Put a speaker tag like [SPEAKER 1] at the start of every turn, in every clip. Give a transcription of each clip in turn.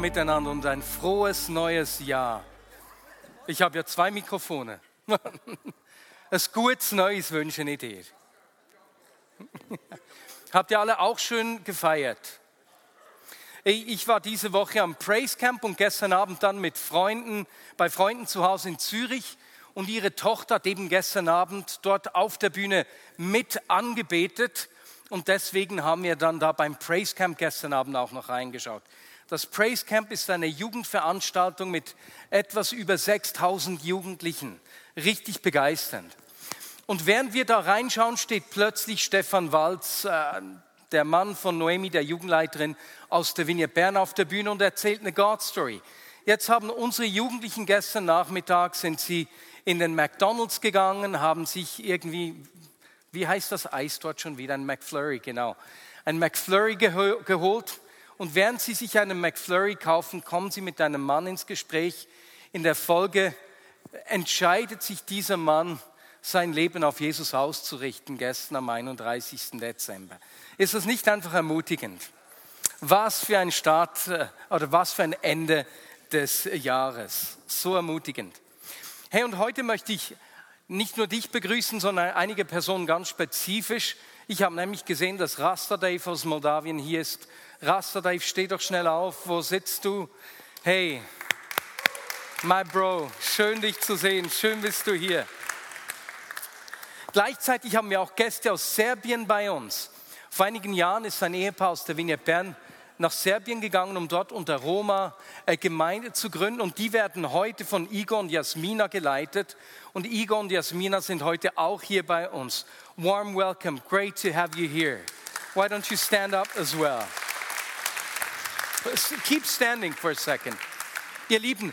[SPEAKER 1] Miteinander und ein frohes neues Jahr. Ich habe ja zwei Mikrofone. Ein gutes Neues wünsche ich dir. Habt ihr alle auch schön gefeiert? Ich war diese Woche am Praise Camp und gestern Abend dann mit Freunden, bei Freunden zu Hause in Zürich und ihre Tochter hat eben gestern Abend dort auf der Bühne mit angebetet und deswegen haben wir dann da beim Praise Camp gestern Abend auch noch reingeschaut. Das Praise Camp ist eine Jugendveranstaltung mit etwas über 6000 Jugendlichen. Richtig begeisternd. Und während wir da reinschauen, steht plötzlich Stefan Walz, äh, der Mann von Noemi, der Jugendleiterin aus der Vignette Bern auf der Bühne und erzählt eine God Story. Jetzt haben unsere Jugendlichen gestern Nachmittag sind sie in den McDonald's gegangen, haben sich irgendwie, wie heißt das Eis dort schon wieder? Ein McFlurry, genau. Ein McFlurry geholt. Und während sie sich einen McFlurry kaufen, kommen sie mit einem Mann ins Gespräch. In der Folge entscheidet sich dieser Mann, sein Leben auf Jesus auszurichten, gestern am 31. Dezember. Ist das nicht einfach ermutigend? Was für ein Start äh, oder was für ein Ende des Jahres. So ermutigend. Hey, und heute möchte ich nicht nur dich begrüßen, sondern einige Personen ganz spezifisch. Ich habe nämlich gesehen, dass Rasta Dave aus Moldawien hier ist. Rasta Dave, steh doch schnell auf. Wo sitzt du? Hey, my bro, schön dich zu sehen. Schön bist du hier. Gleichzeitig haben wir auch Gäste aus Serbien bei uns. Vor einigen Jahren ist ein Ehepaar aus der Vignette Bern nach Serbien gegangen, um dort unter Roma eine Gemeinde zu gründen. Und die werden heute von Igor und Jasmina geleitet. Und Igor und Jasmina sind heute auch hier bei uns. Warm welcome. Great to have you here. Why don't you stand up as well? Keep standing for a second. Ihr Lieben,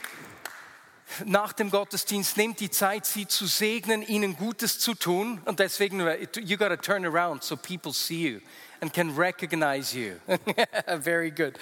[SPEAKER 1] nach dem Gottesdienst nehmt die Zeit, sie zu segnen, ihnen Gutes zu tun. Und deswegen, uh, you gotta turn around so people see you and can recognize you. very good.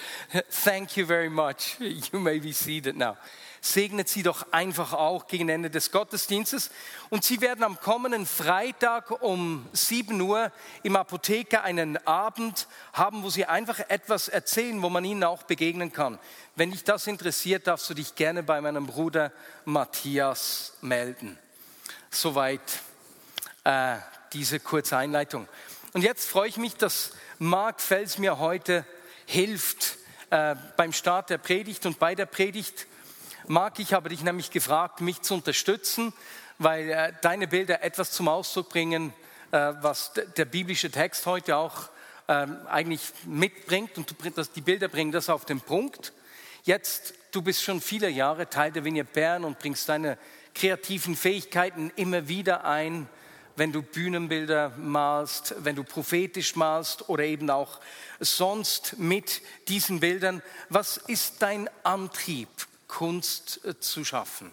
[SPEAKER 1] Thank you very much. You may be seated now. Segnet sie doch einfach auch gegen Ende des Gottesdienstes. Und sie werden am kommenden Freitag um 7 Uhr im Apotheker einen Abend haben, wo sie einfach etwas erzählen, wo man ihnen auch begegnen kann. Wenn dich das interessiert, darfst du dich gerne bei meinem Bruder Matthias melden. Soweit äh, diese kurze Einleitung. Und jetzt freue ich mich, dass Marc Fels mir heute hilft äh, beim Start der Predigt und bei der Predigt. Marc, ich habe dich nämlich gefragt, mich zu unterstützen, weil äh, deine Bilder etwas zum Ausdruck bringen, äh, was der biblische Text heute auch ähm, eigentlich mitbringt. Und die Bilder bringen das auf den Punkt. Jetzt, du bist schon viele Jahre Teil der Vignette Bern und bringst deine kreativen Fähigkeiten immer wieder ein wenn du Bühnenbilder malst, wenn du prophetisch malst oder eben auch sonst mit diesen Bildern. Was ist dein Antrieb, Kunst äh, zu schaffen?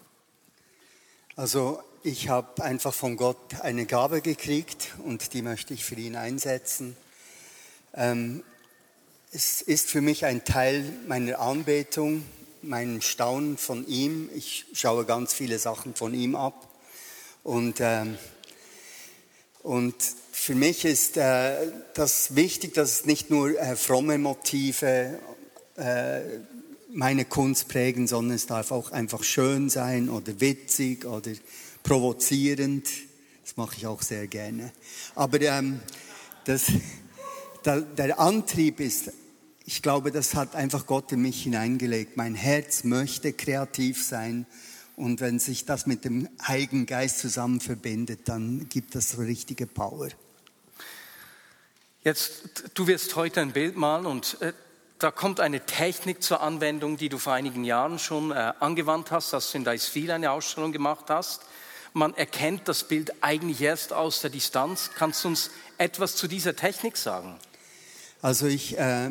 [SPEAKER 2] Also ich habe einfach von Gott eine Gabe gekriegt und die möchte ich für ihn einsetzen. Ähm, es ist für mich ein Teil meiner Anbetung, mein Staunen von ihm. Ich schaue ganz viele Sachen von ihm ab und ähm, und für mich ist äh, das wichtig, dass es nicht nur äh, fromme Motive meine Kunst prägen, sondern es darf auch einfach schön sein oder witzig oder provozierend. Das mache ich auch sehr gerne. Aber ähm, das, der, der Antrieb ist, ich glaube, das hat einfach Gott in mich hineingelegt. Mein Herz möchte kreativ sein und wenn sich das mit dem Heiligen Geist zusammen verbindet, dann gibt das so richtige Power.
[SPEAKER 1] Jetzt, du wirst heute ein Bild malen und äh, da kommt eine Technik zur Anwendung, die du vor einigen Jahren schon äh, angewandt hast, als du in Deisville eine Ausstellung gemacht hast. Man erkennt das Bild eigentlich erst aus der Distanz. Kannst du uns etwas zu dieser Technik sagen?
[SPEAKER 2] Also ich, äh,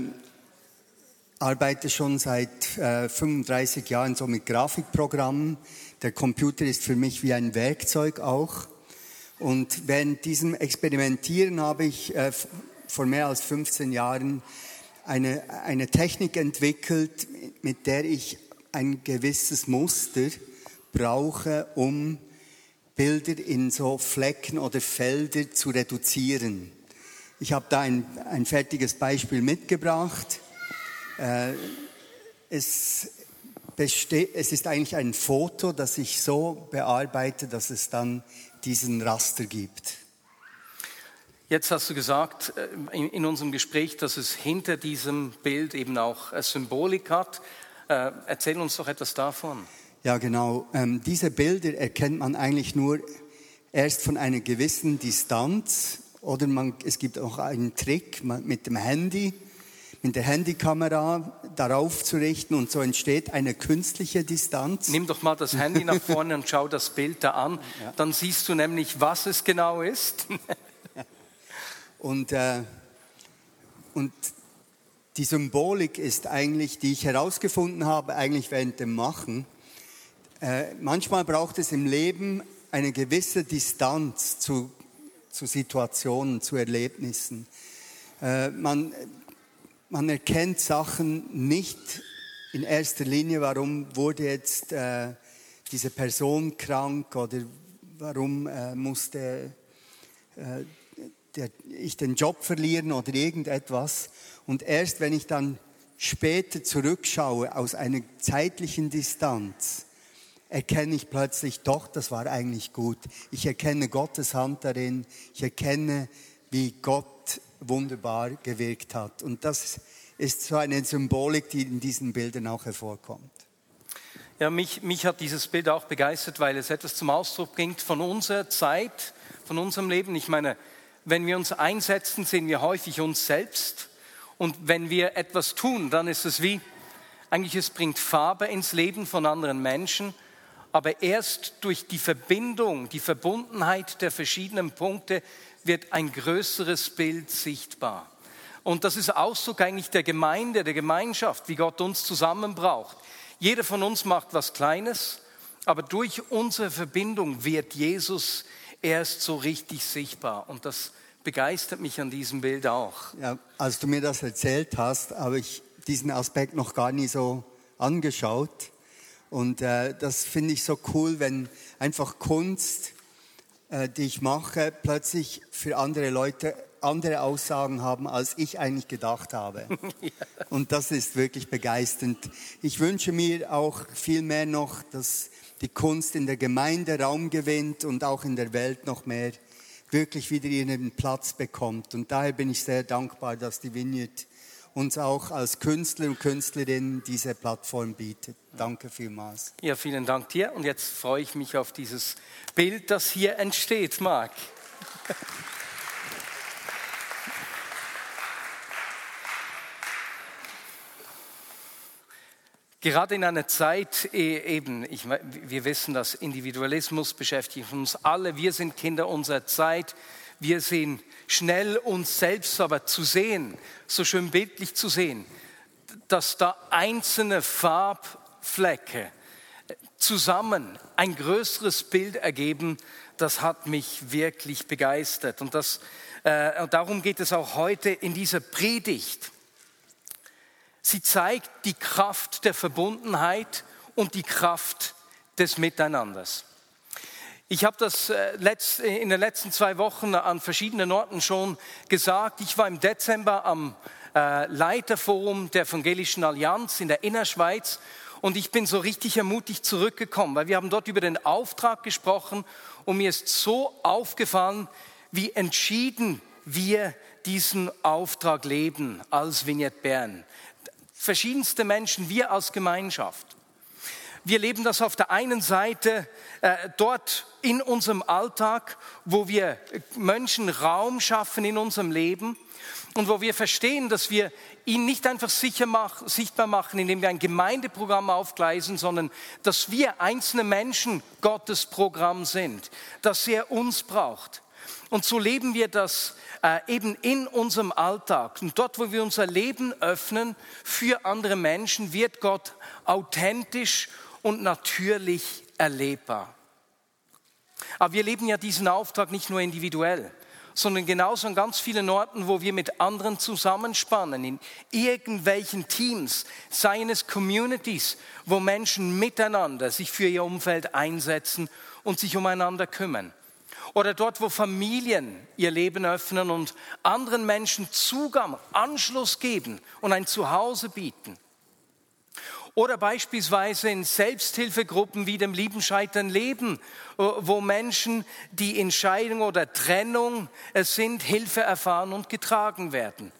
[SPEAKER 2] arbeite schon seit äh, 35 Jahren so mit Grafikprogrammen. Der Computer ist für mich wie ein Werkzeug auch. Und während diesem Experimentieren habe ich äh, vor mehr als 15 Jahren eine, eine Technik entwickelt, mit der ich ein gewisses Muster brauche, um Bilder in so Flecken oder Felder zu reduzieren. Ich habe da ein, ein fertiges Beispiel mitgebracht. Äh, es, es ist eigentlich ein Foto, das ich so bearbeite, dass es dann diesen Raster gibt.
[SPEAKER 1] Jetzt hast du gesagt äh, in, unserem Gespräch, dass es hinter diesem Bild eben auch äh, Symbolik hat. Äh, erzähl uns doch etwas davon.
[SPEAKER 2] Ja, genau. Ähm, diese Bilder erkennt man eigentlich nur erst von einer gewissen Distanz oder man, es gibt auch einen Trick mit dem Handy, mit der Handykamera darauf zu richten und so entsteht eine künstliche Distanz.
[SPEAKER 1] Nimm doch mal das Handy nach vorne und schau das Bild da an, ja. dann siehst du nämlich, was es genau ist.
[SPEAKER 2] Und, äh, und die Symbolik ist eigentlich, die ich herausgefunden habe, eigentlich während dem Machen. Äh, manchmal braucht es im Leben eine gewisse Distanz zu, zu Situationen, zu Erlebnissen. Äh, man, man erkennt Sachen nicht in erster Linie, warum wurde jetzt äh, diese Person krank oder warum äh, musste äh, der, ich den Job verlieren oder irgendetwas. Und erst wenn ich dann später zurückschaue aus einer zeitlichen Distanz, erkenne ich plötzlich, doch, das war eigentlich gut. Ich erkenne Gottes Hand darin. Ich erkenne, wie Gott wunderbar gewirkt hat. Und das ist so eine Symbolik, die in diesen Bildern auch hervorkommt.
[SPEAKER 1] Ja, mich, mich hat dieses Bild auch begeistert, weil es etwas zum Ausdruck bringt von unserer Zeit, von unserem Leben. Ich meine, wenn wir uns einsetzen, sehen wir häufig uns selbst. Und wenn wir etwas tun, dann ist es wie, eigentlich es bringt Farbe ins Leben von anderen Menschen, aber erst durch die Verbindung, die Verbundenheit der verschiedenen Punkte wird ein größeres Bild sichtbar. Und das ist Ausdruck eigentlich der Gemeinde, der Gemeinschaft, wie Gott uns zusammenbraucht. Jeder von uns macht was Kleines, aber durch unsere Verbindung wird Jesus erst so richtig sichtbar. Und das begeistert mich an diesem Bild auch.
[SPEAKER 2] Ja, als du mir das erzählt hast, habe ich diesen Aspekt noch gar nie so angeschaut. Und äh, das finde ich so cool, wenn einfach Kunst, äh, die ich mache, plötzlich für andere Leute andere Aussagen haben, als ich eigentlich gedacht habe. ja. Und das ist wirklich begeisternd. Ich wünsche mir auch viel mehr noch, dass die Kunst in der Gemeinde Raum gewinnt und auch in der Welt noch mehr wirklich wieder ihren Platz bekommt. Und daher bin ich sehr dankbar, dass die Vineyard uns auch als Künstler und Künstlerin diese Plattform bietet. Danke vielmals.
[SPEAKER 1] Ja, vielen Dank dir. Und jetzt freue ich mich auf dieses Bild, das hier entsteht, Marc. Gerade in einer Zeit e, eben, ich, wir wissen, dass Individualismus beschäftigt uns alle. Wir sind Kinder unserer Zeit. Wir sehen schnell uns selbst, aber zu sehen, so schön bildlich zu sehen, dass da einzelne Farbflecke zusammen ein größeres Bild ergeben, das hat mich wirklich begeistert. Und, das, äh, und darum geht es auch heute in dieser Predigt. Sie zeigt die Kraft der Verbundenheit und die Kraft des Miteinanders. Ich habe das äh, in den letzten zwei Wochen an verschiedenen Orten schon gesagt. Ich war im Dezember am äh, Leiterforum der Evangelischen Allianz in der Innerschweiz und ich bin so richtig ermutigt zurückgekommen, weil wir haben dort über den Auftrag gesprochen und mir ist so aufgefallen, wie entschieden wir diesen Auftrag leben als Vignette Bern verschiedenste Menschen, wir als Gemeinschaft. Wir leben das auf der einen Seite äh, dort in unserem Alltag, wo wir Menschen Raum schaffen in unserem Leben und wo wir verstehen, dass wir ihn nicht einfach sicher mach, sichtbar machen, indem wir ein Gemeindeprogramm aufgleisen, sondern dass wir einzelne Menschen Gottes Programm sind, dass er uns braucht. Und so leben wir das äh, eben in unserem Alltag. Und dort, wo wir unser Leben öffnen für andere Menschen, wird Gott authentisch und natürlich erlebbar. Aber wir leben ja diesen Auftrag nicht nur individuell, sondern genauso an ganz vielen Orten, wo wir mit anderen zusammenspannen, in irgendwelchen Teams, seien es Communities, wo Menschen miteinander sich für ihr Umfeld einsetzen und sich umeinander kümmern. Oder dort, wo Familien ihr Leben öffnen und anderen Menschen Zugang, Anschluss geben und ein Zuhause bieten. Oder beispielsweise in Selbsthilfegruppen wie dem Lieben Scheitern Leben, äh, wo Menschen, die in Scheidung oder Trennung äh, sind, Hilfe erfahren und getragen werden.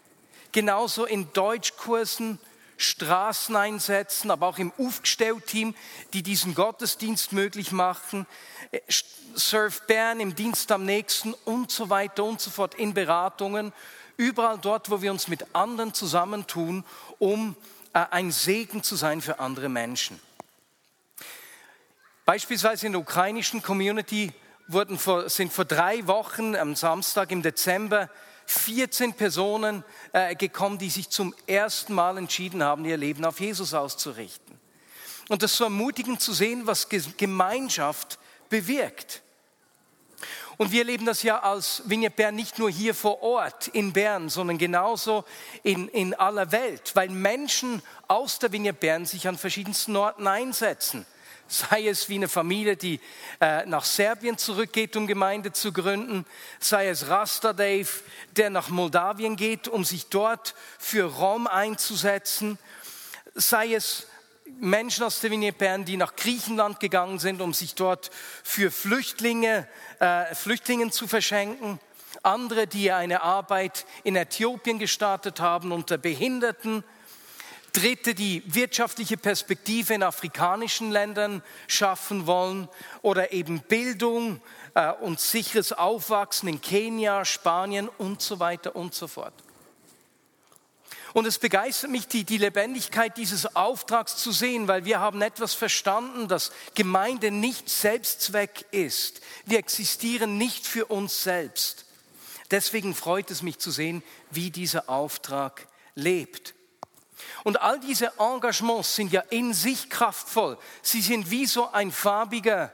[SPEAKER 1] Genauso in Deutschkursen, Straßeneinsätzen, aber auch im Aufgestellteam, die diesen Gottesdienst möglich machen, äh, Surf Bern im Dienst am nächsten und so weiter und so fort, in Beratungen, überall dort, wo wir uns mit anderen zusammentun, um äh, ein Segen zu sein für andere Menschen. Beispielsweise in der ukrainischen Community wurden vor, sind vor drei Wochen am Samstag im Dezember 14 Personen äh, gekommen, die sich zum ersten Mal entschieden haben, ihr Leben auf Jesus auszurichten. Und das so ermutigend zu sehen, was Gemeinschaft bewirkt. Und wir erleben das ja als Vignette Bern nicht nur hier vor Ort in Bern, sondern genauso in, in aller Welt, weil Menschen aus der Vignette Bern sich an verschiedensten Orten einsetzen. Sei es wie eine Familie, die äh, nach Serbien zurückgeht, um Gemeinde zu gründen, sei es Rasta Dave, der nach Moldawien geht, um sich dort für Rom einzusetzen, sei es Menschen aus der Vignette Bern, die nach Griechenland gegangen sind, um sich dort für Flüchtlinge, äh, Flüchtlingen zu verschenken. Andere, die eine Arbeit in Äthiopien gestartet haben unter Behinderten. Dritte, die wirtschaftliche Perspektive in afrikanischen Ländern schaffen wollen oder eben Bildung äh, und sicheres Aufwachsen in Kenia, Spanien und so weiter und so fort. Und es begeistert mich, die, die Lebendigkeit dieses Auftrags zu sehen, weil wir haben etwas verstanden, dass Gemeinde nicht Selbstzweck ist. Wir existieren nicht für uns selbst. Deswegen freut es mich zu sehen, wie dieser Auftrag lebt. Und all diese Engagements sind ja in sich kraftvoll. Sie sind wie so ein farbiger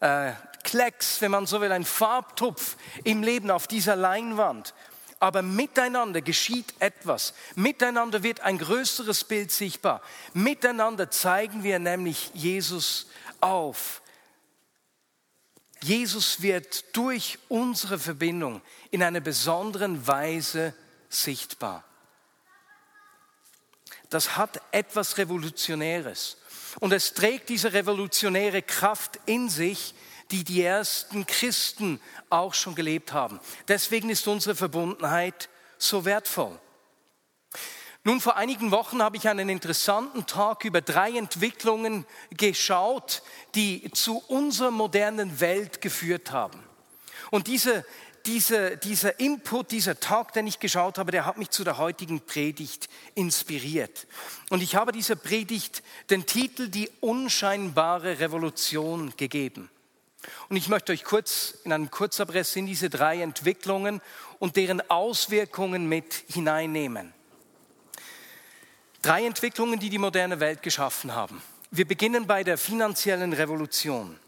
[SPEAKER 1] äh, Klecks, wenn man so will, ein Farbtupf im Leben auf dieser Leinwand aber miteinander geschieht etwas. Miteinander wird ein größeres Bild sichtbar. Miteinander zeigen wir nämlich Jesus auf. Jesus wird durch unsere Verbindung in einer besonderen Weise sichtbar. Das hat etwas Revolutionäres. Und es trägt diese revolutionäre Kraft in sich, die die ersten Christen auch schon gelebt haben. Deswegen ist unsere Verbundenheit so wertvoll. Nun, vor einigen Wochen habe ich einen interessanten Talk über drei Entwicklungen geschaut, die zu unserer modernen Welt geführt haben. Und diese, diese, dieser Input, dieser Talk, den ich geschaut habe, der hat mich zu der heutigen Predigt inspiriert. Und ich habe dieser Predigt den Titel Die unscheinbare Revolution gegeben. Und ich möchte euch kurz in einem Kurzabriss in diese drei Entwicklungen und deren Auswirkungen mit hineinnehmen. Drei Entwicklungen, die die moderne Welt geschaffen haben. Wir beginnen bei der finanziellen Revolution.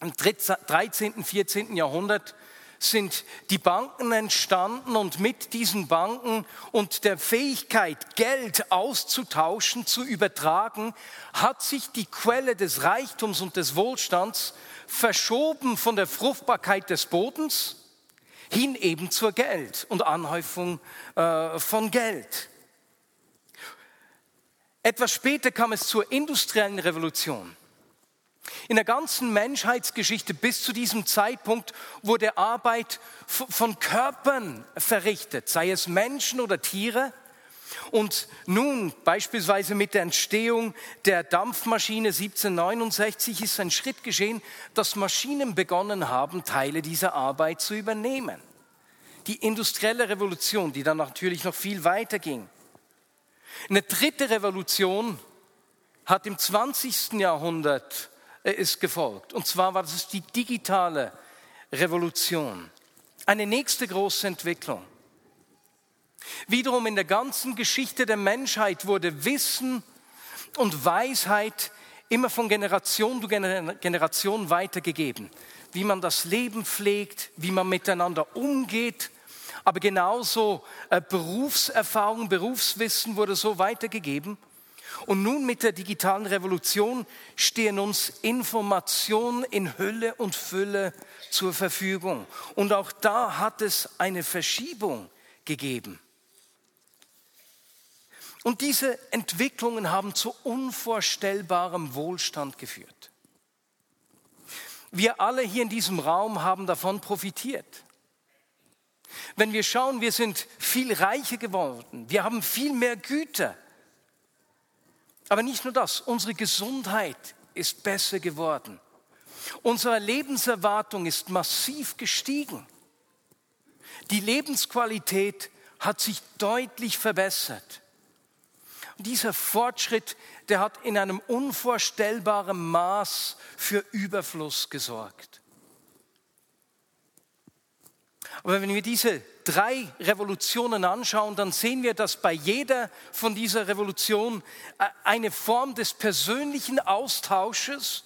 [SPEAKER 1] Im 13., 14. Jahrhundert sind die Banken entstanden und mit diesen Banken und der Fähigkeit, Geld auszutauschen, zu übertragen, hat sich die Quelle des Reichtums und des Wohlstands verschoben von der Fruchtbarkeit des Bodens hin eben zur Geld und Anhäufung äh, von Geld. Etwas später kam es zur industriellen Revolution. In der ganzen Menschheitsgeschichte bis zu diesem Zeitpunkt wurde Arbeit von Körpern verrichtet, sei es Menschen oder Tiere. Und nun beispielsweise mit der Entstehung der Dampfmaschine 1769 ist ein Schritt geschehen, dass Maschinen begonnen haben, Teile dieser Arbeit zu übernehmen. Die industrielle Revolution, die dann natürlich noch viel weiter ging. Eine dritte Revolution hat im 20. Jahrhundert ist gefolgt. Und zwar war das die digitale Revolution. Eine nächste große Entwicklung. Wiederum in der ganzen Geschichte der Menschheit wurde Wissen und Weisheit immer von Generation zu Generation weitergegeben. Wie man das Leben pflegt, wie man miteinander umgeht. Aber genauso äh, Berufserfahrung, Berufswissen wurde so weitergegeben. Und nun mit der digitalen Revolution stehen uns Informationen in Hülle und Fülle zur Verfügung. Und auch da hat es eine Verschiebung gegeben. Und diese Entwicklungen haben zu unvorstellbarem Wohlstand geführt. Wir alle hier in diesem Raum haben davon profitiert. Wenn wir schauen, wir sind viel reicher geworden, wir haben viel mehr Güter. Aber nicht nur das, unsere Gesundheit ist besser geworden. Unsere Lebenserwartung ist massiv gestiegen. Die Lebensqualität hat sich deutlich verbessert. Und dieser Fortschritt, der hat in einem unvorstellbaren Maß für Überfluss gesorgt. Aber wenn wir diese drei Revolutionen anschauen, dann sehen wir, dass bei jeder von dieser Revolution äh, eine Form des persönlichen Austausches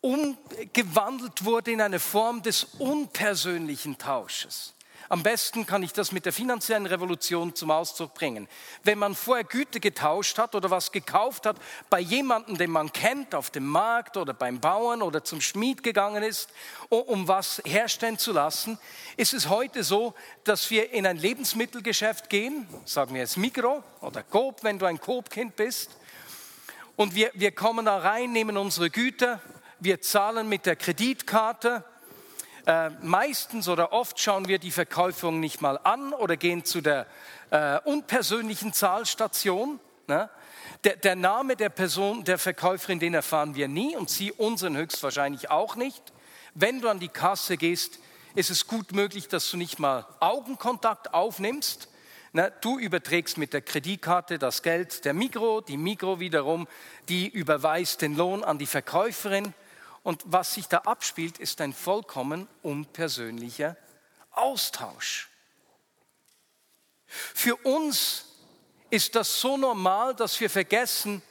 [SPEAKER 1] umgewandelt wurde in eine Form des unpersönlichen Tausches. Am besten kann ich das mit der finanziellen Revolution zum Ausdruck bringen. Wenn man vorher Güter getauscht hat oder was gekauft hat bei jemandem, den man kennt, auf dem Markt oder beim Bauern oder zum Schmied gegangen ist, um was herstellen zu lassen, ist es heute so, dass wir in ein Lebensmittelgeschäft gehen, sagen wir jetzt Mikro oder Coop, wenn du ein Coop-Kind bist, und wir, wir kommen da rein, nehmen unsere Güter, wir zahlen mit der Kreditkarte äh, meistens oder oft schauen wir die Verkäuferin nicht mal an oder gehen zu der äh, unpersönlichen Zahlstation. Ne? Der, der, Name der Person, der Verkäuferin, den erfahren wir nie und sie unseren höchstwahrscheinlich auch nicht. Wenn du an die Kasse gehst, ist es gut möglich, dass du nicht mal Augenkontakt aufnimmst. Ne? Du überträgst mit der Kreditkarte das Geld der Mikro, die Mikro wiederum, die überweist den Lohn an die Verkäuferin und was sich da abspielt, ist ein vollkommen unpersönlicher Austausch. Für uns ist das so normal, dass wir vergessen,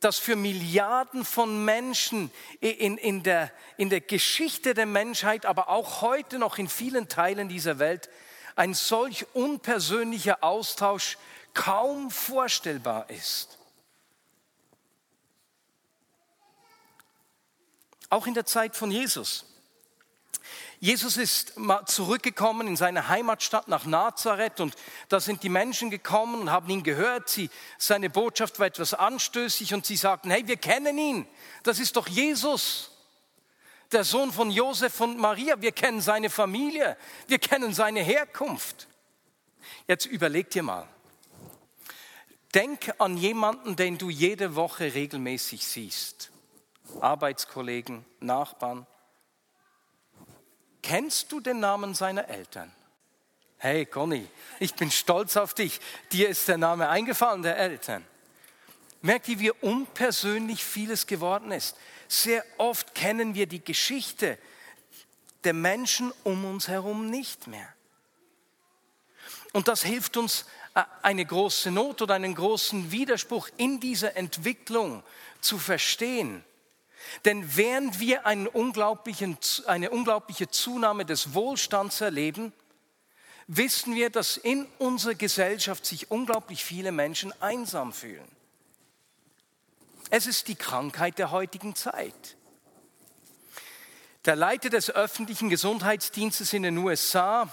[SPEAKER 1] dass für Milliarden von Menschen in, in, der, in der Geschichte der Menschheit, aber auch heute noch in vielen Teilen dieser Welt, ein solch unpersönlicher Austausch kaum vorstellbar ist. Auch in der Zeit von Jesus. Jesus ist zurückgekommen in seine Heimatstadt nach Nazareth und da sind die Menschen gekommen und haben ihn gehört. Sie, seine Botschaft war etwas anstößig und sie sagten, hey, wir kennen ihn. Das ist doch Jesus, der Sohn von Josef und Maria. Wir kennen seine Familie. Wir kennen seine Herkunft. Jetzt überleg dir mal. Denk an jemanden, den du jede Woche regelmäßig siehst. Arbeitskollegen, Nachbarn. Kennst du den Namen seiner Eltern? Hey Conny, ich bin stolz auf dich. Dir ist der Name eingefallen der Eltern. Merkt ihr, wie unpersönlich vieles geworden ist? Sehr oft kennen wir die Geschichte der Menschen um uns herum nicht mehr. Und das hilft uns, äh, eine große Not oder einen großen Widerspruch in dieser Entwicklung zu verstehen. Denn während wir eine unglaubliche Zunahme des Wohlstands erleben, wissen wir, dass in unserer Gesellschaft sich unglaublich viele Menschen einsam fühlen. Es ist die Krankheit der heutigen Zeit. Der Leiter des öffentlichen Gesundheitsdienstes in den USA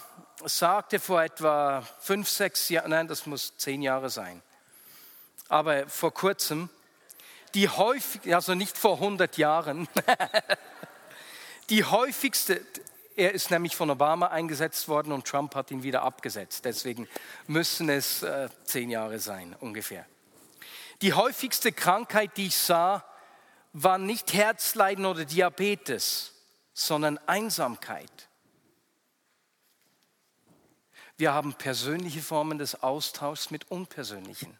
[SPEAKER 1] sagte vor etwa fünf, sechs Jahren, nein, das muss zehn Jahre sein, aber vor kurzem, die häufig, also nicht vor 100 Jahren, die häufigste, er ist nämlich von Obama eingesetzt worden und Trump hat ihn wieder abgesetzt. Deswegen müssen es äh, zehn Jahre sein ungefähr. Die häufigste Krankheit, die ich sah, war nicht Herzleiden oder Diabetes, sondern Einsamkeit. Wir haben persönliche Formen des Austauschs mit unpersönlichen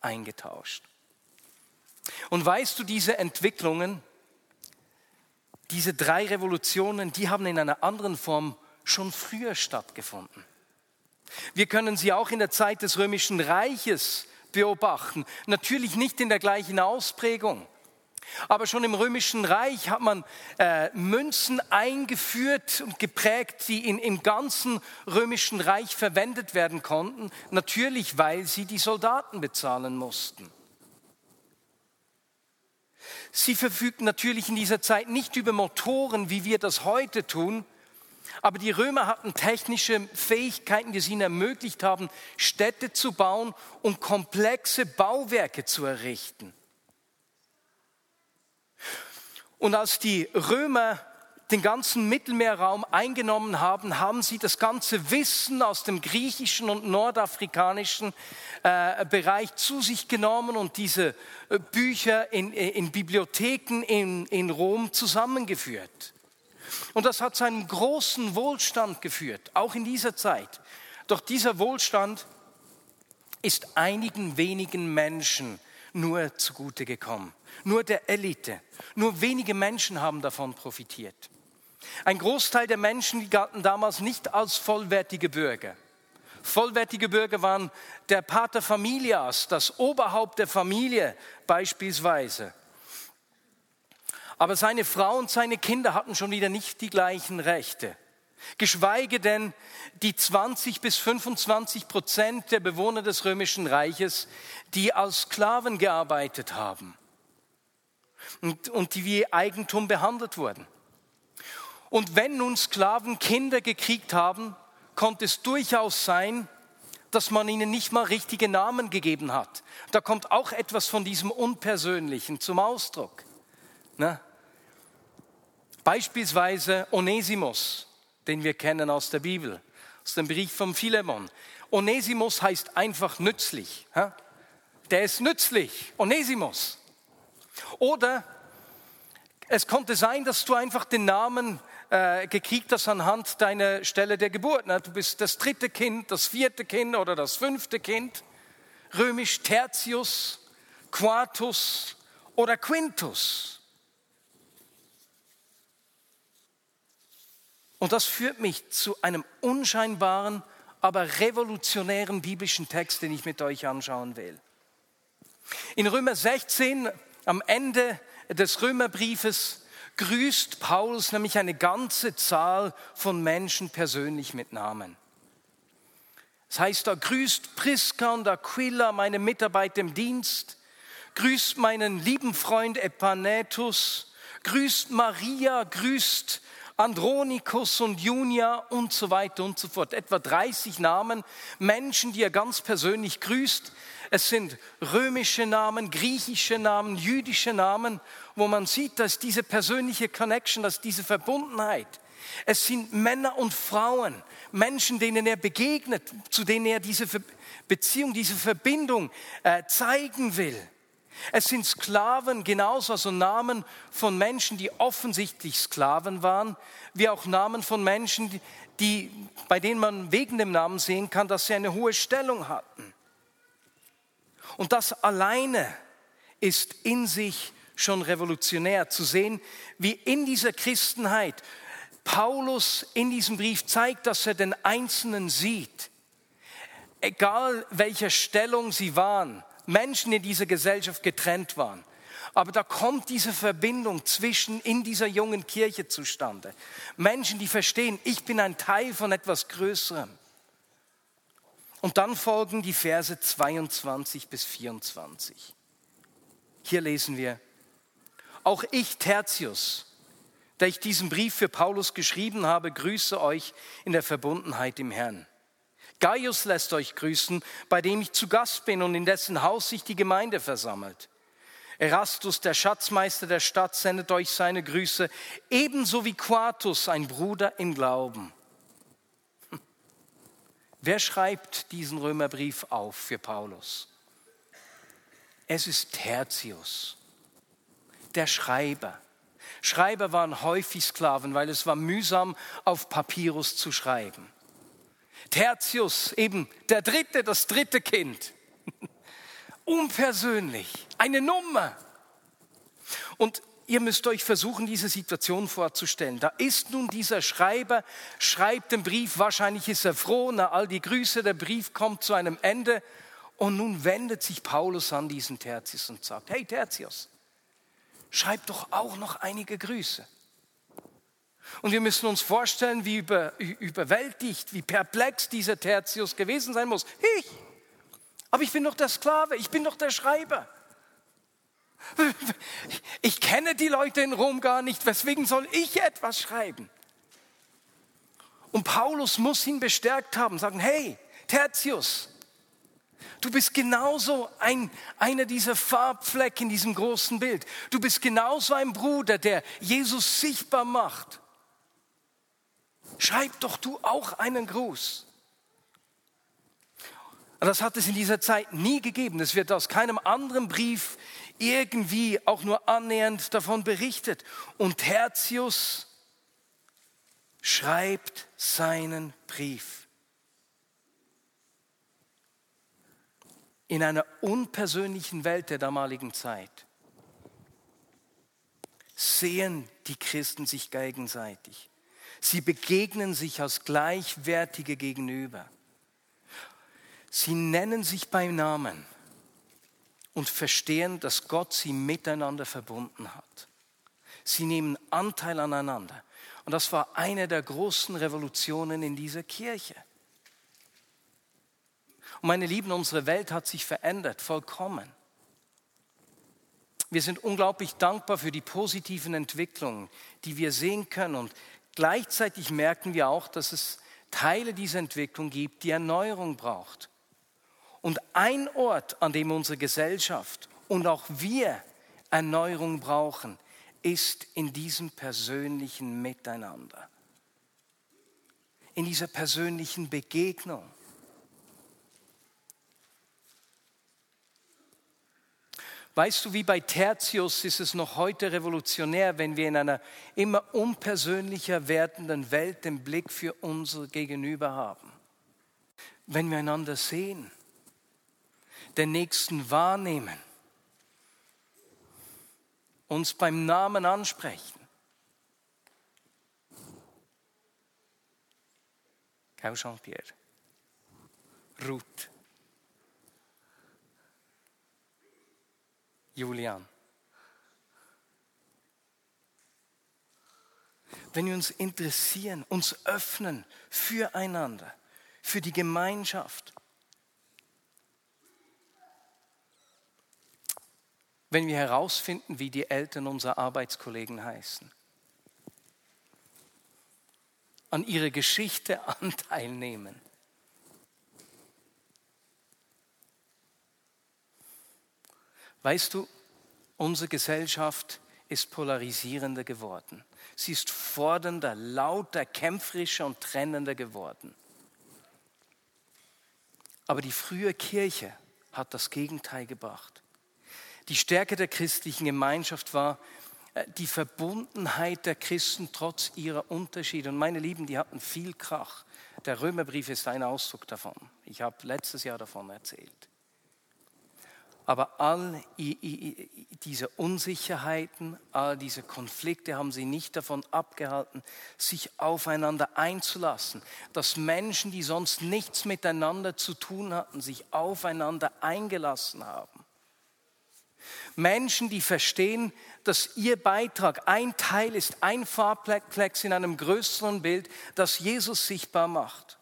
[SPEAKER 1] eingetauscht. Und weißt du, diese Entwicklungen diese drei Revolutionen, die haben in einer anderen Form schon früher stattgefunden. Wir können sie auch in der Zeit des Römischen Reiches beobachten. Natürlich nicht in der gleichen Ausprägung. Aber schon im Römischen Reich hat man äh, Münzen eingeführt und geprägt, die in, im ganzen Römischen Reich verwendet werden konnten. Natürlich, weil sie die Soldaten bezahlen mussten. Sie verfügten natürlich in dieser Zeit nicht über Motoren, wie wir das heute tun, aber die Römer hatten technische Fähigkeiten, die es ihnen ermöglicht haben, Städte zu bauen und komplexe Bauwerke zu errichten. Und als die Römer den ganzen Mittelmeerraum eingenommen haben, haben sie das ganze Wissen aus dem griechischen und nordafrikanischen äh, Bereich zu sich genommen und diese äh, Bücher in, äh, in Bibliotheken in, in Rom zusammengeführt. Und das hat zu einem großen Wohlstand geführt, auch in dieser Zeit. Doch dieser Wohlstand ist einigen wenigen Menschen nur zugute gekommen, nur der Elite. Nur wenige Menschen haben davon profitiert. Ein Großteil der Menschen galten damals nicht als vollwertige Bürger. Vollwertige Bürger waren der Pater Familias, das Oberhaupt der Familie beispielsweise. Aber seine Frau und seine Kinder hatten schon wieder nicht die gleichen Rechte. Geschweige denn die 20 bis 25 Prozent der Bewohner des römischen Reiches, die als Sklaven gearbeitet haben und, und die wie Eigentum behandelt wurden. Und wenn nun Sklaven Kinder gekriegt haben, konnte es durchaus sein, dass man ihnen nicht mal richtige Namen gegeben hat. Da kommt auch etwas von diesem Unpersönlichen zum Ausdruck. Ne? Beispielsweise Onesimus, den wir kennen aus der Bibel, aus dem Brief von Philemon. Onesimus heißt einfach nützlich. Der ist nützlich, Onesimus. Oder es konnte sein, dass du einfach den Namen äh, gekriegt hast anhand deiner Stelle der Geburt. Du bist das dritte Kind, das vierte Kind oder das fünfte Kind. Römisch Tertius, Quartus oder Quintus. Und das führt mich zu einem unscheinbaren, aber revolutionären biblischen Text, den ich mit euch anschauen will. In Römer 16, am Ende des Römerbriefes, grüßt Paulus nämlich eine ganze Zahl von Menschen persönlich mit Namen. Das heißt, da grüßt Priska und Aquila, meine Mitarbeiter im Dienst, grüßt meinen lieben Freund Epanetus, grüßt Maria, grüßt Andronikus und Junia und so weiter und so fort. Etwa 30 Namen, Menschen, die er ganz persönlich grüßt. Es sind römische Namen, griechische Namen, jüdische Namen, wo man sieht, dass diese persönliche Connection, dass diese Verbundenheit, es sind Männer und Frauen, Menschen, denen er begegnet, zu denen er diese Beziehung, diese Verbindung äh, zeigen will. Es sind Sklaven genauso, also Namen von Menschen, die offensichtlich Sklaven waren, wie auch Namen von Menschen, die, bei denen man wegen dem Namen sehen kann, dass sie eine hohe Stellung hatten. Und das alleine ist in sich schon revolutionär zu sehen, wie in dieser Christenheit Paulus in diesem Brief zeigt, dass er den Einzelnen sieht, egal welcher Stellung sie waren, Menschen in dieser Gesellschaft getrennt waren. Aber da kommt diese Verbindung zwischen in dieser jungen Kirche zustande. Menschen, die verstehen, ich bin ein Teil von etwas Größerem. Und dann folgen die Verse 22 bis 24. Hier lesen wir, auch ich, Tertius, der ich diesen Brief für Paulus geschrieben habe, grüße euch in der Verbundenheit im Herrn. Gaius lässt euch grüßen, bei dem ich zu Gast bin und in dessen Haus sich die Gemeinde versammelt. Erastus, der Schatzmeister der Stadt, sendet euch seine Grüße, ebenso wie Quartus, ein Bruder im Glauben. Wer schreibt diesen Römerbrief auf für Paulus? Es ist Tertius, der Schreiber. Schreiber waren häufig Sklaven, weil es war mühsam, auf Papyrus zu schreiben. Tertius, eben der dritte, das dritte Kind. Unpersönlich, eine Nummer. Und ihr müsst euch versuchen, diese Situation vorzustellen. Da ist nun dieser Schreiber, schreibt den Brief, wahrscheinlich ist er froh, na all die Grüße, der Brief kommt zu einem Ende. Und nun wendet sich Paulus an diesen Tertius und sagt, hey Tertius, schreib doch auch noch einige Grüße. Und wir müssen uns vorstellen, wie über, überwältigt, wie perplex dieser Tertius gewesen sein muss. Ich, aber ich bin doch der Sklave, ich bin doch der Schreiber. Ich kenne die Leute in Rom gar nicht, weswegen soll ich etwas schreiben? Und Paulus muss ihn bestärkt haben, sagen, hey, Tertius, du bist genauso ein, einer dieser Farbflecken in diesem großen Bild. Du bist genauso ein Bruder, der Jesus sichtbar macht. Schreib doch du auch einen Gruß. Das hat es in dieser Zeit nie gegeben. Es wird aus keinem anderen Brief irgendwie auch nur annähernd davon berichtet. Und Tertius schreibt seinen Brief. In einer unpersönlichen Welt der damaligen Zeit sehen die Christen sich gegenseitig. Sie begegnen sich als Gleichwertige gegenüber. Sie nennen sich beim Namen und verstehen, dass Gott sie miteinander verbunden hat. Sie nehmen Anteil aneinander. Und das war eine der großen Revolutionen in dieser Kirche. Und meine Lieben, unsere Welt hat sich verändert, vollkommen. Wir sind unglaublich dankbar für die positiven Entwicklungen, die wir sehen können. Und gleichzeitig merken wir auch, dass es Teile dieser Entwicklung gibt, die Erneuerung braucht. Und ein Ort, an dem unsere Gesellschaft und auch wir Erneuerung brauchen, ist in diesem persönlichen Miteinander, in dieser persönlichen Begegnung. Weißt du, wie bei Tertius ist es noch heute revolutionär, wenn wir in einer immer unpersönlicher werdenden Welt den Blick für unser Gegenüber haben. Wenn wir einander sehen, den Nächsten wahrnehmen, uns beim Namen ansprechen. Gell, Jean-Pierre? Ruth. Julian. Wenn wir uns interessieren, uns öffnen füreinander, für die Gemeinschaft, wenn wir herausfinden, wie die Eltern unserer Arbeitskollegen heißen. An ihre Geschichte Anteil nehmen. Weißt du, unsere Gesellschaft ist polarisierender geworden. Sie ist fordernder, lauter, kämpferischer und trennender geworden. Aber die frühe Kirche hat das Gegenteil gebracht. Die Stärke der christlichen Gemeinschaft war äh, die Verbundenheit der Christen trotz ihrer Unterschiede. Und meine Lieben, die hatten viel Krach. Der Römerbrief ist ein Ausdruck davon. Ich habe letztes Jahr davon erzählt. Aber all diese Unsicherheiten, all diese Konflikte haben sie nicht davon abgehalten, sich aufeinander einzulassen. Dass Menschen, die sonst nichts miteinander zu tun hatten, sich aufeinander eingelassen haben. Menschen, die verstehen, dass ihr Beitrag ein Teil ist, ein Farbplex in einem größeren Bild, das Jesus sichtbar macht.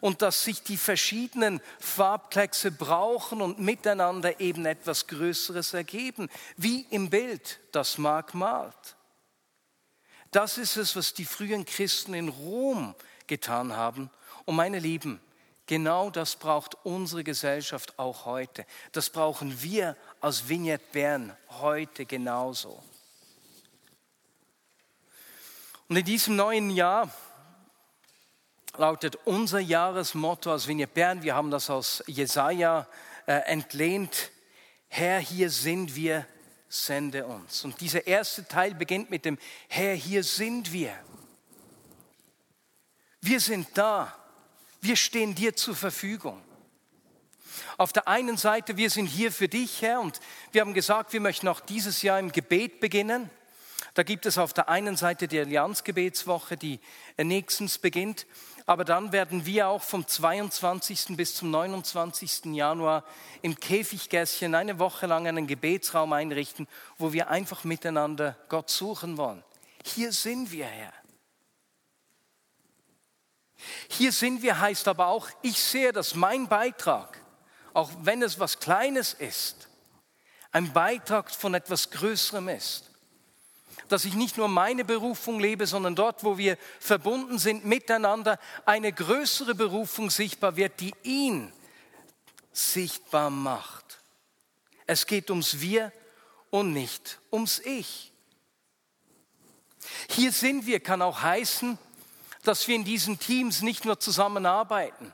[SPEAKER 1] Und dass sich die verschiedenen Farbplexe brauchen und miteinander eben etwas Größeres ergeben, wie im Bild, das Mark malt. Das ist es, was die frühen Christen in Rom getan haben. Und meine Lieben, Genau das braucht unsere Gesellschaft auch heute. Das brauchen wir als Vignette Bern heute genauso. Und in diesem neuen Jahr lautet unser Jahresmotto als Vignette Bern, wir haben das aus Jesaja äh, entlehnt, Herr, hier sind wir, sende uns. Und dieser erste Teil beginnt mit dem Herr, hier sind wir. Wir sind da. Wir stehen dir zur Verfügung. Auf der einen Seite, wir sind hier für dich, Herr, und wir haben gesagt, wir möchten auch dieses Jahr im Gebet beginnen. Da gibt es auf der einen Seite die Allianzgebetswoche, die nächstens beginnt, aber dann werden wir auch vom 22. bis zum 29. Januar im Käfiggässchen eine Woche lang einen Gebetsraum einrichten, wo wir einfach miteinander Gott suchen wollen. Hier sind wir, Herr. Hier sind wir heißt aber auch, ich sehe, dass mein Beitrag, auch wenn es was Kleines ist, ein Beitrag von etwas Größerem ist dass ich nicht nur meine Berufung lebe, sondern dort, wo wir verbunden sind miteinander, eine größere Berufung sichtbar wird, die ihn sichtbar macht. Es geht ums Wir und nicht ums Ich. Hier sind wir kann auch heißen, dass wir in diesen Teams nicht nur zusammenarbeiten,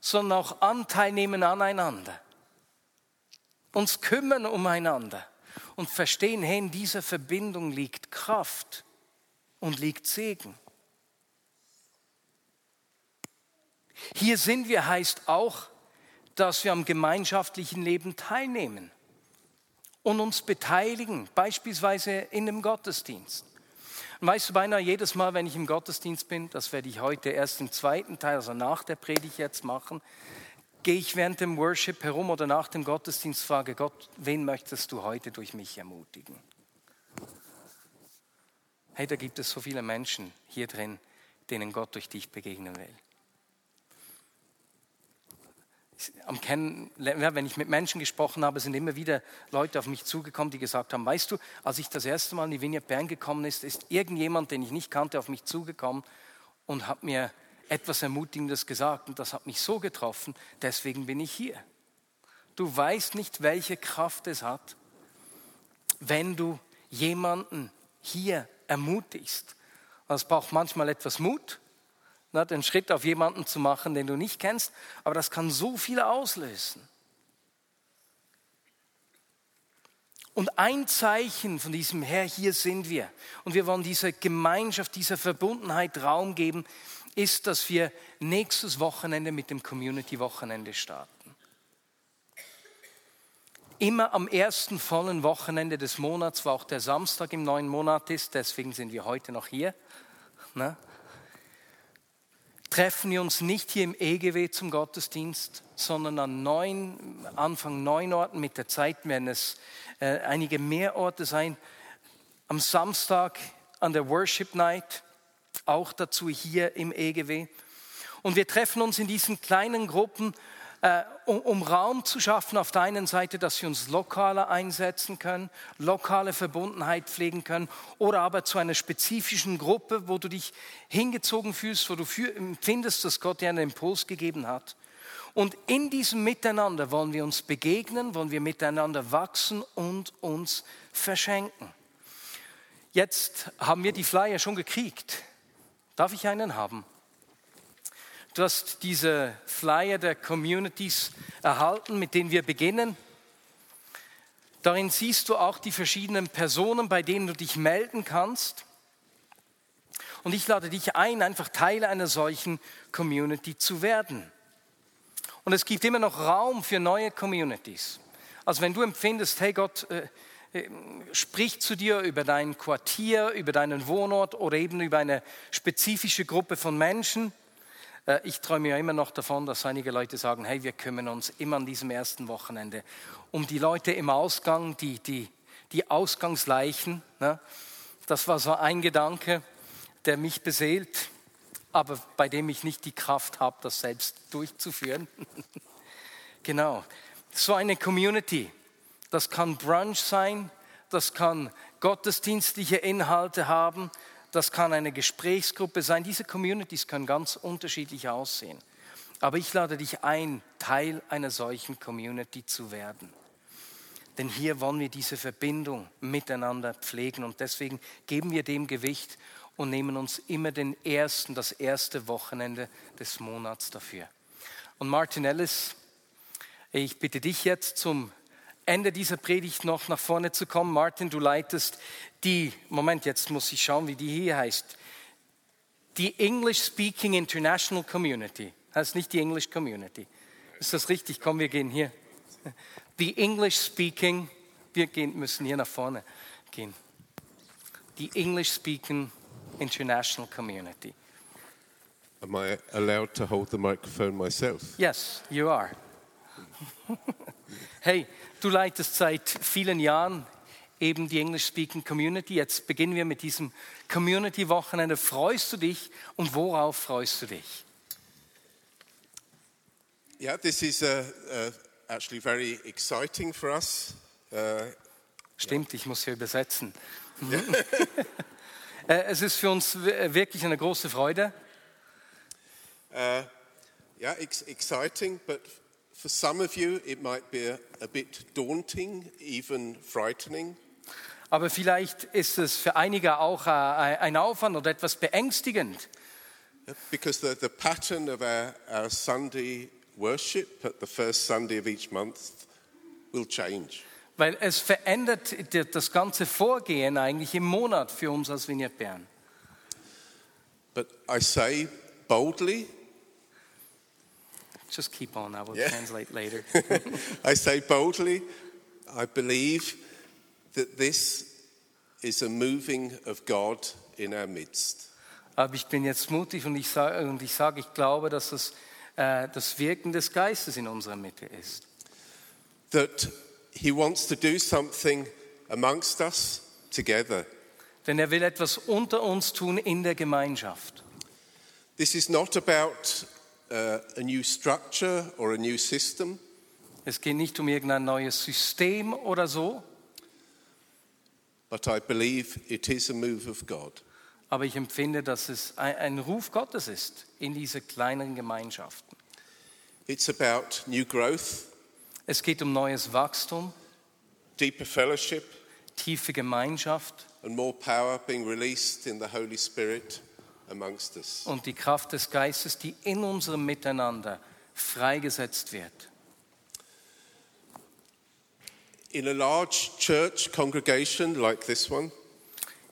[SPEAKER 1] sondern auch Anteil nehmen aneinander, uns kümmern umeinander und verstehen, hey, in dieser Verbindung liegt Kraft und liegt Segen. Hier sind wir heißt auch, dass wir am gemeinschaftlichen Leben teilnehmen und uns beteiligen, beispielsweise in dem Gottesdienst. Und weißt du, beinahe jedes Mal, wenn ich im Gottesdienst bin, das werde ich heute erst im zweiten Teil, also nach der Predigt jetzt machen, gehe ich während dem Worship herum oder nach dem Gottesdienst, frage Gott, wen möchtest du heute durch mich ermutigen? Hey, da gibt es so viele Menschen hier drin, denen Gott durch dich begegnen will. Am Kennen, wenn ich mit Menschen gesprochen habe, sind immer wieder Leute auf mich zugekommen, die gesagt haben, weißt du, als ich das erste Mal in die Vineyard Bern gekommen ist, ist irgendjemand, den ich nicht kannte, auf mich zugekommen und hat mir etwas Ermutigendes gesagt und das hat mich so getroffen, deswegen bin ich hier. Du weißt nicht, welche Kraft es hat, wenn du jemanden hier ermutigst. Es braucht manchmal etwas Mut, ne, den Schritt auf jemanden zu machen, den du nicht kennst, aber das kann so viel auslösen. Und ein Zeichen von diesem Herr, hier sind wir. Und wir wollen dieser Gemeinschaft, dieser Verbundenheit Raum geben, ist, dass wir nächstes Wochenende mit dem Community-Wochenende starten. Immer am ersten vollen Wochenende des Monats, wo auch der Samstag im neuen Monat ist, deswegen sind wir heute noch hier, ne? Treffen wir uns nicht hier im EGW zum Gottesdienst, sondern an neun, Anfang neun Orten. Mit der Zeit werden es äh, einige mehr Orte sein. Am Samstag an der Worship Night auch dazu hier im EGW. Und wir treffen uns in diesen kleinen Gruppen, äh, um, um, Raum zu schaffen, auf der einen Seite, dass wir uns lokaler einsetzen können, lokale Verbundenheit pflegen können, oder aber zu einer spezifischen Gruppe, wo du dich hingezogen fühlst, wo du empfindest, dass Gott dir einen Impuls gegeben hat. Und in diesem Miteinander wollen wir uns begegnen, wollen wir miteinander wachsen und uns verschenken. Jetzt haben wir die Flyer schon gekriegt. Darf ich einen haben? Du hast diese Flyer der Communities erhalten, mit denen wir beginnen. Darin siehst du auch die verschiedenen Personen, bei denen du dich melden kannst. Und ich lade dich ein, einfach Teil einer solchen Community zu werden. Und es gibt immer noch Raum für neue Communities. Also wenn du empfindest, hey Gott, äh, äh, spricht zu dir über dein Quartier, über deinen Wohnort oder eben über eine spezifische Gruppe von Menschen. Äh, ich träume ja immer noch davon, dass einige Leute sagen, hey, wir kümmern uns immer an diesem ersten Wochenende um die Leute im Ausgang, die, die, die Ausgangsleichen. Ne? Das war so ein Gedanke, der mich beseelt, aber bei dem ich nicht die Kraft habe, das selbst durchzuführen. genau, so eine Community. Das kann Brunch sein, das kann gottesdienstliche Inhalte haben, das kann eine Gesprächsgruppe sein. Diese Communities können ganz unterschiedlich aussehen. Aber ich lade dich ein, Teil einer solchen Community zu werden. Denn hier wollen wir diese Verbindung miteinander pflegen und deswegen geben wir dem Gewicht und nehmen uns immer den ersten, das erste Wochenende des Monats dafür. Und Martin Ellis, ich bitte dich jetzt zum Ende dieser Predigt noch nach vorne zu kommen. Martin, du leitest die, Moment, jetzt muss ich schauen, wie die hier heißt. Die English Speaking International Community. Heißt nicht die English Community. Ist das richtig? Komm, wir gehen hier. The English Speaking, wir gehen, müssen hier nach vorne gehen. the English speaking international community.
[SPEAKER 3] Am I allowed to hold the microphone myself?
[SPEAKER 1] Yes, you are. hey, du leitest seit vielen Jahren eben die English Speaking Community. Jetzt beginnen wir mit diesem Community Wochenende. Freust du dich und worauf freust du dich?
[SPEAKER 3] Yeah, this is uh, uh, actually very exciting for us. Uh,
[SPEAKER 1] Stimmt, ich muss hier übersetzen. Äh, es ist für uns w- wirklich eine große Freude.
[SPEAKER 3] uh, yeah, ex- exciting, but for some of you it might be a, bit daunting, even frightening.
[SPEAKER 1] Aber vielleicht ist es für einige auch äh, ein Aufwand oder etwas beängstigend.
[SPEAKER 3] Because the, the pattern of our, our Sunday worship at the first Sunday of each month will change.
[SPEAKER 1] Weil es verändert das ganze Vorgehen eigentlich im Monat für uns als Vignette Bern.
[SPEAKER 3] But I say boldly,
[SPEAKER 1] Just keep on, I will
[SPEAKER 3] Yeah.
[SPEAKER 1] translate later.
[SPEAKER 3] I say boldly, I believe that this is a moving of God in our midst.
[SPEAKER 1] Aber ich bin jetzt mutig und ich sage, und ich, sage ich glaube, dass das äh, das Wirken des Geistes in unserer Mitte ist.
[SPEAKER 3] That He wants to do something amongst us together.
[SPEAKER 1] Denn er will etwas unter uns tun in der Gemeinschaft.
[SPEAKER 3] This is not about uh, a new structure or a new system.
[SPEAKER 1] Es geht nicht um irgendein neues System oder so,
[SPEAKER 3] But I believe it is a move of God.
[SPEAKER 1] aber ich empfinde, dass es ein, ein Ruf Gottes ist in diese kleinen Gemeinschaften.
[SPEAKER 3] It's about new growth,
[SPEAKER 1] Es geht um neues Wachstum,
[SPEAKER 3] deeper fellowship,
[SPEAKER 1] tiefe Gemeinschaft
[SPEAKER 3] and more power being released in the Holy Spirit.
[SPEAKER 1] Und die Kraft des Geistes, die in unserem Miteinander freigesetzt wird.
[SPEAKER 3] In a large church congregation like this one,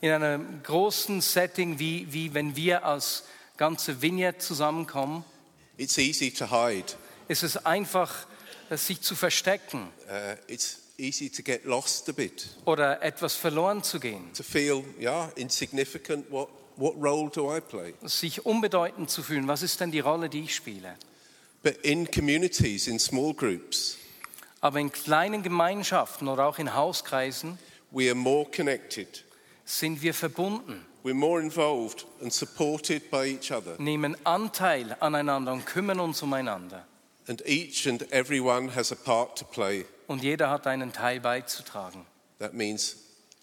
[SPEAKER 1] In einem großen Setting, wie, wie wenn wir als ganze Vignette zusammenkommen,
[SPEAKER 3] it's easy to hide.
[SPEAKER 1] ist es einfach, äh, sich zu verstecken
[SPEAKER 3] Uh, it's easy to get lost a bit,
[SPEAKER 1] oder etwas verloren zu gehen,
[SPEAKER 3] to feel, yeah, insignificant. What, what role do I play?
[SPEAKER 1] sich unbedeutend zu fühlen. Was ist denn die Rolle, die ich spiele?
[SPEAKER 3] But in communities, in small groups,
[SPEAKER 1] Aber in kleinen Gemeinschaften oder auch in Hauskreisen
[SPEAKER 3] we are more connected.
[SPEAKER 1] sind wir verbunden,
[SPEAKER 3] We're more involved and supported by each other.
[SPEAKER 1] nehmen Anteil aneinander und kümmern uns umeinander.
[SPEAKER 3] And each and every one has a part to play.
[SPEAKER 1] Und jeder hat einen Teil beizutragen.
[SPEAKER 3] That means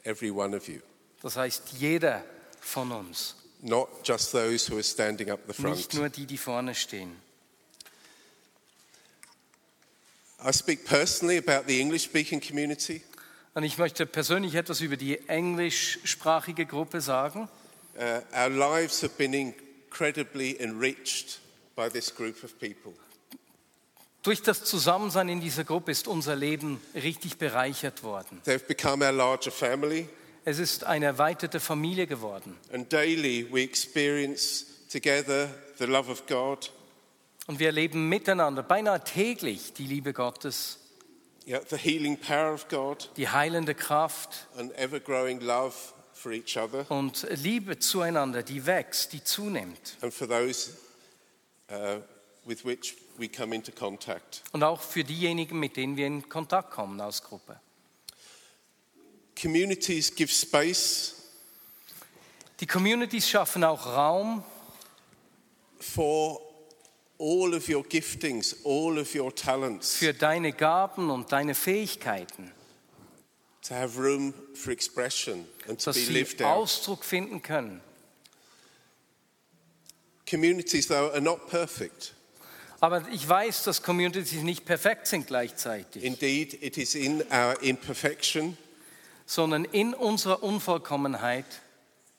[SPEAKER 3] every one of you,
[SPEAKER 1] Das heißt, jeder von uns,
[SPEAKER 3] not just those who are standing up the
[SPEAKER 1] nicht
[SPEAKER 3] front.
[SPEAKER 1] nur die, die vorne stehen.
[SPEAKER 3] I speak personally about the English speaking community.
[SPEAKER 1] Und ich möchte persönlich etwas über die englischsprachige Gruppe sagen.
[SPEAKER 3] Uh, our lives have been incredibly enriched by this group of people.
[SPEAKER 1] Durch das Zusammensein in dieser Gruppe ist unser Leben richtig bereichert worden.
[SPEAKER 3] They've become our larger family,
[SPEAKER 1] Es ist eine erweiterte Familie geworden.
[SPEAKER 3] and daily we experience together the love of God,
[SPEAKER 1] Und wir erleben miteinander, beinahe täglich, die Liebe Gottes,
[SPEAKER 3] yeah, the healing power of God,
[SPEAKER 1] die heilende Kraft
[SPEAKER 3] and ever growing love for each other
[SPEAKER 1] und Liebe zueinander, die wächst, die zunimmt.
[SPEAKER 3] and for those uh, with which we come into contact.
[SPEAKER 1] Und auch für diejenigen, mit denen wir in Kontakt kommen als Gruppe.
[SPEAKER 3] Communities give space
[SPEAKER 1] Die Communities schaffen auch Raum
[SPEAKER 3] for all of your giftings, all of your talents,
[SPEAKER 1] für deine Gaben und deine Fähigkeiten,
[SPEAKER 3] to have room for expression and to be lived out.
[SPEAKER 1] Ausdruck finden können.
[SPEAKER 3] Communities, though, are not perfect.
[SPEAKER 1] Aber ich weiß, dass Communities nicht perfekt sind gleichzeitig,
[SPEAKER 3] Indeed, it is in our imperfection
[SPEAKER 1] sondern in unserer Unvollkommenheit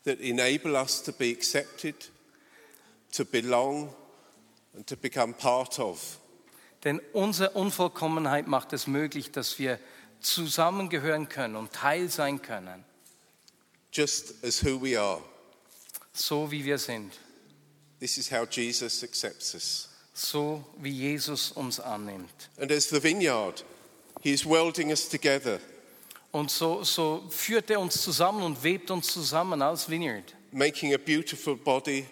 [SPEAKER 3] that enable us to be accepted, to belong, and to become part of.
[SPEAKER 1] Denn unsere Unvollkommenheit macht es möglich, dass wir zusammengehören können und Teil sein können,
[SPEAKER 3] just as who we are.
[SPEAKER 1] so wie wir sind,
[SPEAKER 3] This is how Jesus accepts us.
[SPEAKER 1] so wie Jesus uns annimmt.
[SPEAKER 3] And as the vineyard, He is welding us together
[SPEAKER 1] Und so, so führt er uns zusammen und webt uns zusammen als Vineyard
[SPEAKER 3] making a beautiful body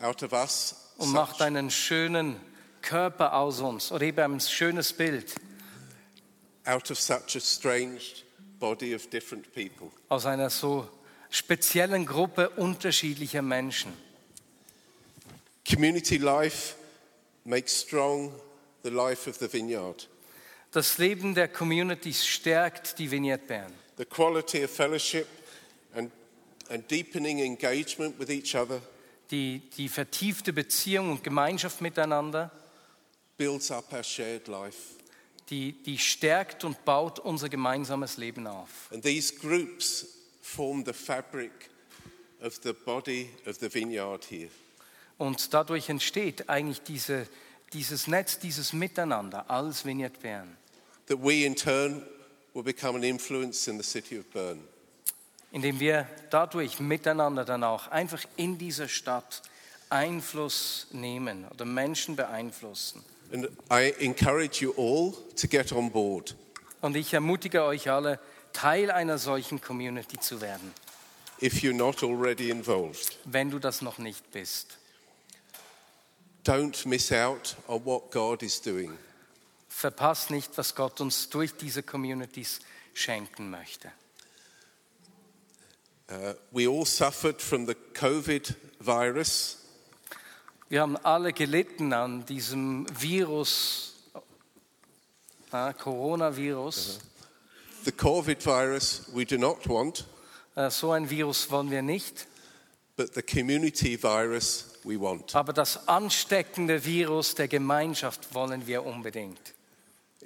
[SPEAKER 3] out of us.
[SPEAKER 1] und macht einen schönen Körper aus uns oder eben ein schönes Bild
[SPEAKER 3] out of such a strange body of different people.
[SPEAKER 1] aus einer so speziellen Gruppe unterschiedlicher Menschen.
[SPEAKER 3] Community life makes strong the life of the vineyard.
[SPEAKER 1] Das Leben der Communities stärkt die Vineyard Bern.
[SPEAKER 3] The quality of fellowship and, and deepening engagement with each other
[SPEAKER 1] Die, die vertiefte Beziehung und Gemeinschaft miteinander,
[SPEAKER 3] builds up our shared life.
[SPEAKER 1] die, die stärkt und baut unser gemeinsames Leben auf.
[SPEAKER 3] And these groups form the fabric of the body of the vineyard here.
[SPEAKER 1] Und dadurch entsteht eigentlich diese, dieses Netz, dieses Miteinander als Vineyard Bern,
[SPEAKER 3] That we in turn will become an influence in the city of Bern.
[SPEAKER 1] indem wir dadurch miteinander dann auch einfach in dieser Stadt Einfluss nehmen oder Menschen beeinflussen.
[SPEAKER 3] And I encourage you all to get on board.
[SPEAKER 1] Und ich ermutige euch alle, Teil einer solchen Community zu werden,
[SPEAKER 3] if you're not already involved.
[SPEAKER 1] wenn du das noch nicht bist.
[SPEAKER 3] Don't miss out on what God is doing.
[SPEAKER 1] Verpasst nicht, was Gott uns durch diese Communities schenken möchte.
[SPEAKER 3] Uh, we all suffered from the COVID virus,
[SPEAKER 1] Wir haben alle gelitten an diesem Virus, äh, Coronavirus.
[SPEAKER 3] the COVID virus we do not want,
[SPEAKER 1] Äh, so ein Virus wollen wir nicht.
[SPEAKER 3] but the community virus we want.
[SPEAKER 1] Aber das ansteckende Virus der Gemeinschaft wollen wir unbedingt.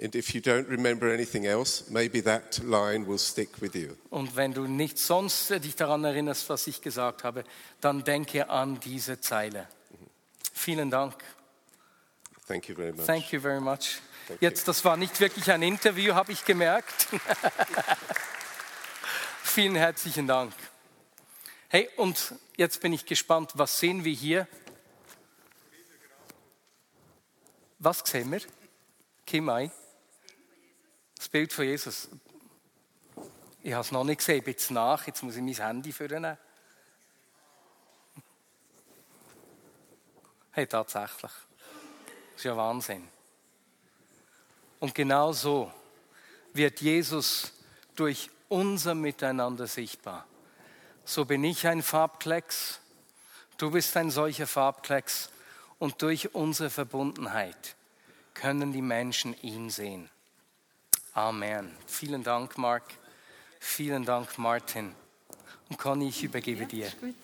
[SPEAKER 3] And if you don't remember anything else, maybe that line will stick with you.
[SPEAKER 1] Und wenn du nicht sonst dich daran erinnerst, was ich gesagt habe, dann denke an diese Zeile. Vielen Dank.
[SPEAKER 3] Thank you very much.
[SPEAKER 1] Thank you very much.
[SPEAKER 3] Thank.
[SPEAKER 1] Jetzt, das war nicht wirklich ein Interview, habe ich gemerkt. Vielen herzlichen Dank. Hey, und jetzt bin ich gespannt, was sehen wir hier? Was sehen wir? Kimai? Das Bild von Jesus. Ich habe es noch nicht gesehen, ich bin jetzt nach, jetzt muss ich mein Handy führen. Hey, tatsächlich. Das ist ja Wahnsinn. Und genau so wird Jesus durch unser Miteinander sichtbar. So bin ich ein Farbklecks, du bist ein solcher Farbklecks und durch unsere Verbundenheit können die Menschen ihn sehen. Amen. Vielen Dank, Mark. Vielen Dank, Martin. Und Conny, ich übergebe dir.
[SPEAKER 4] Ist gut.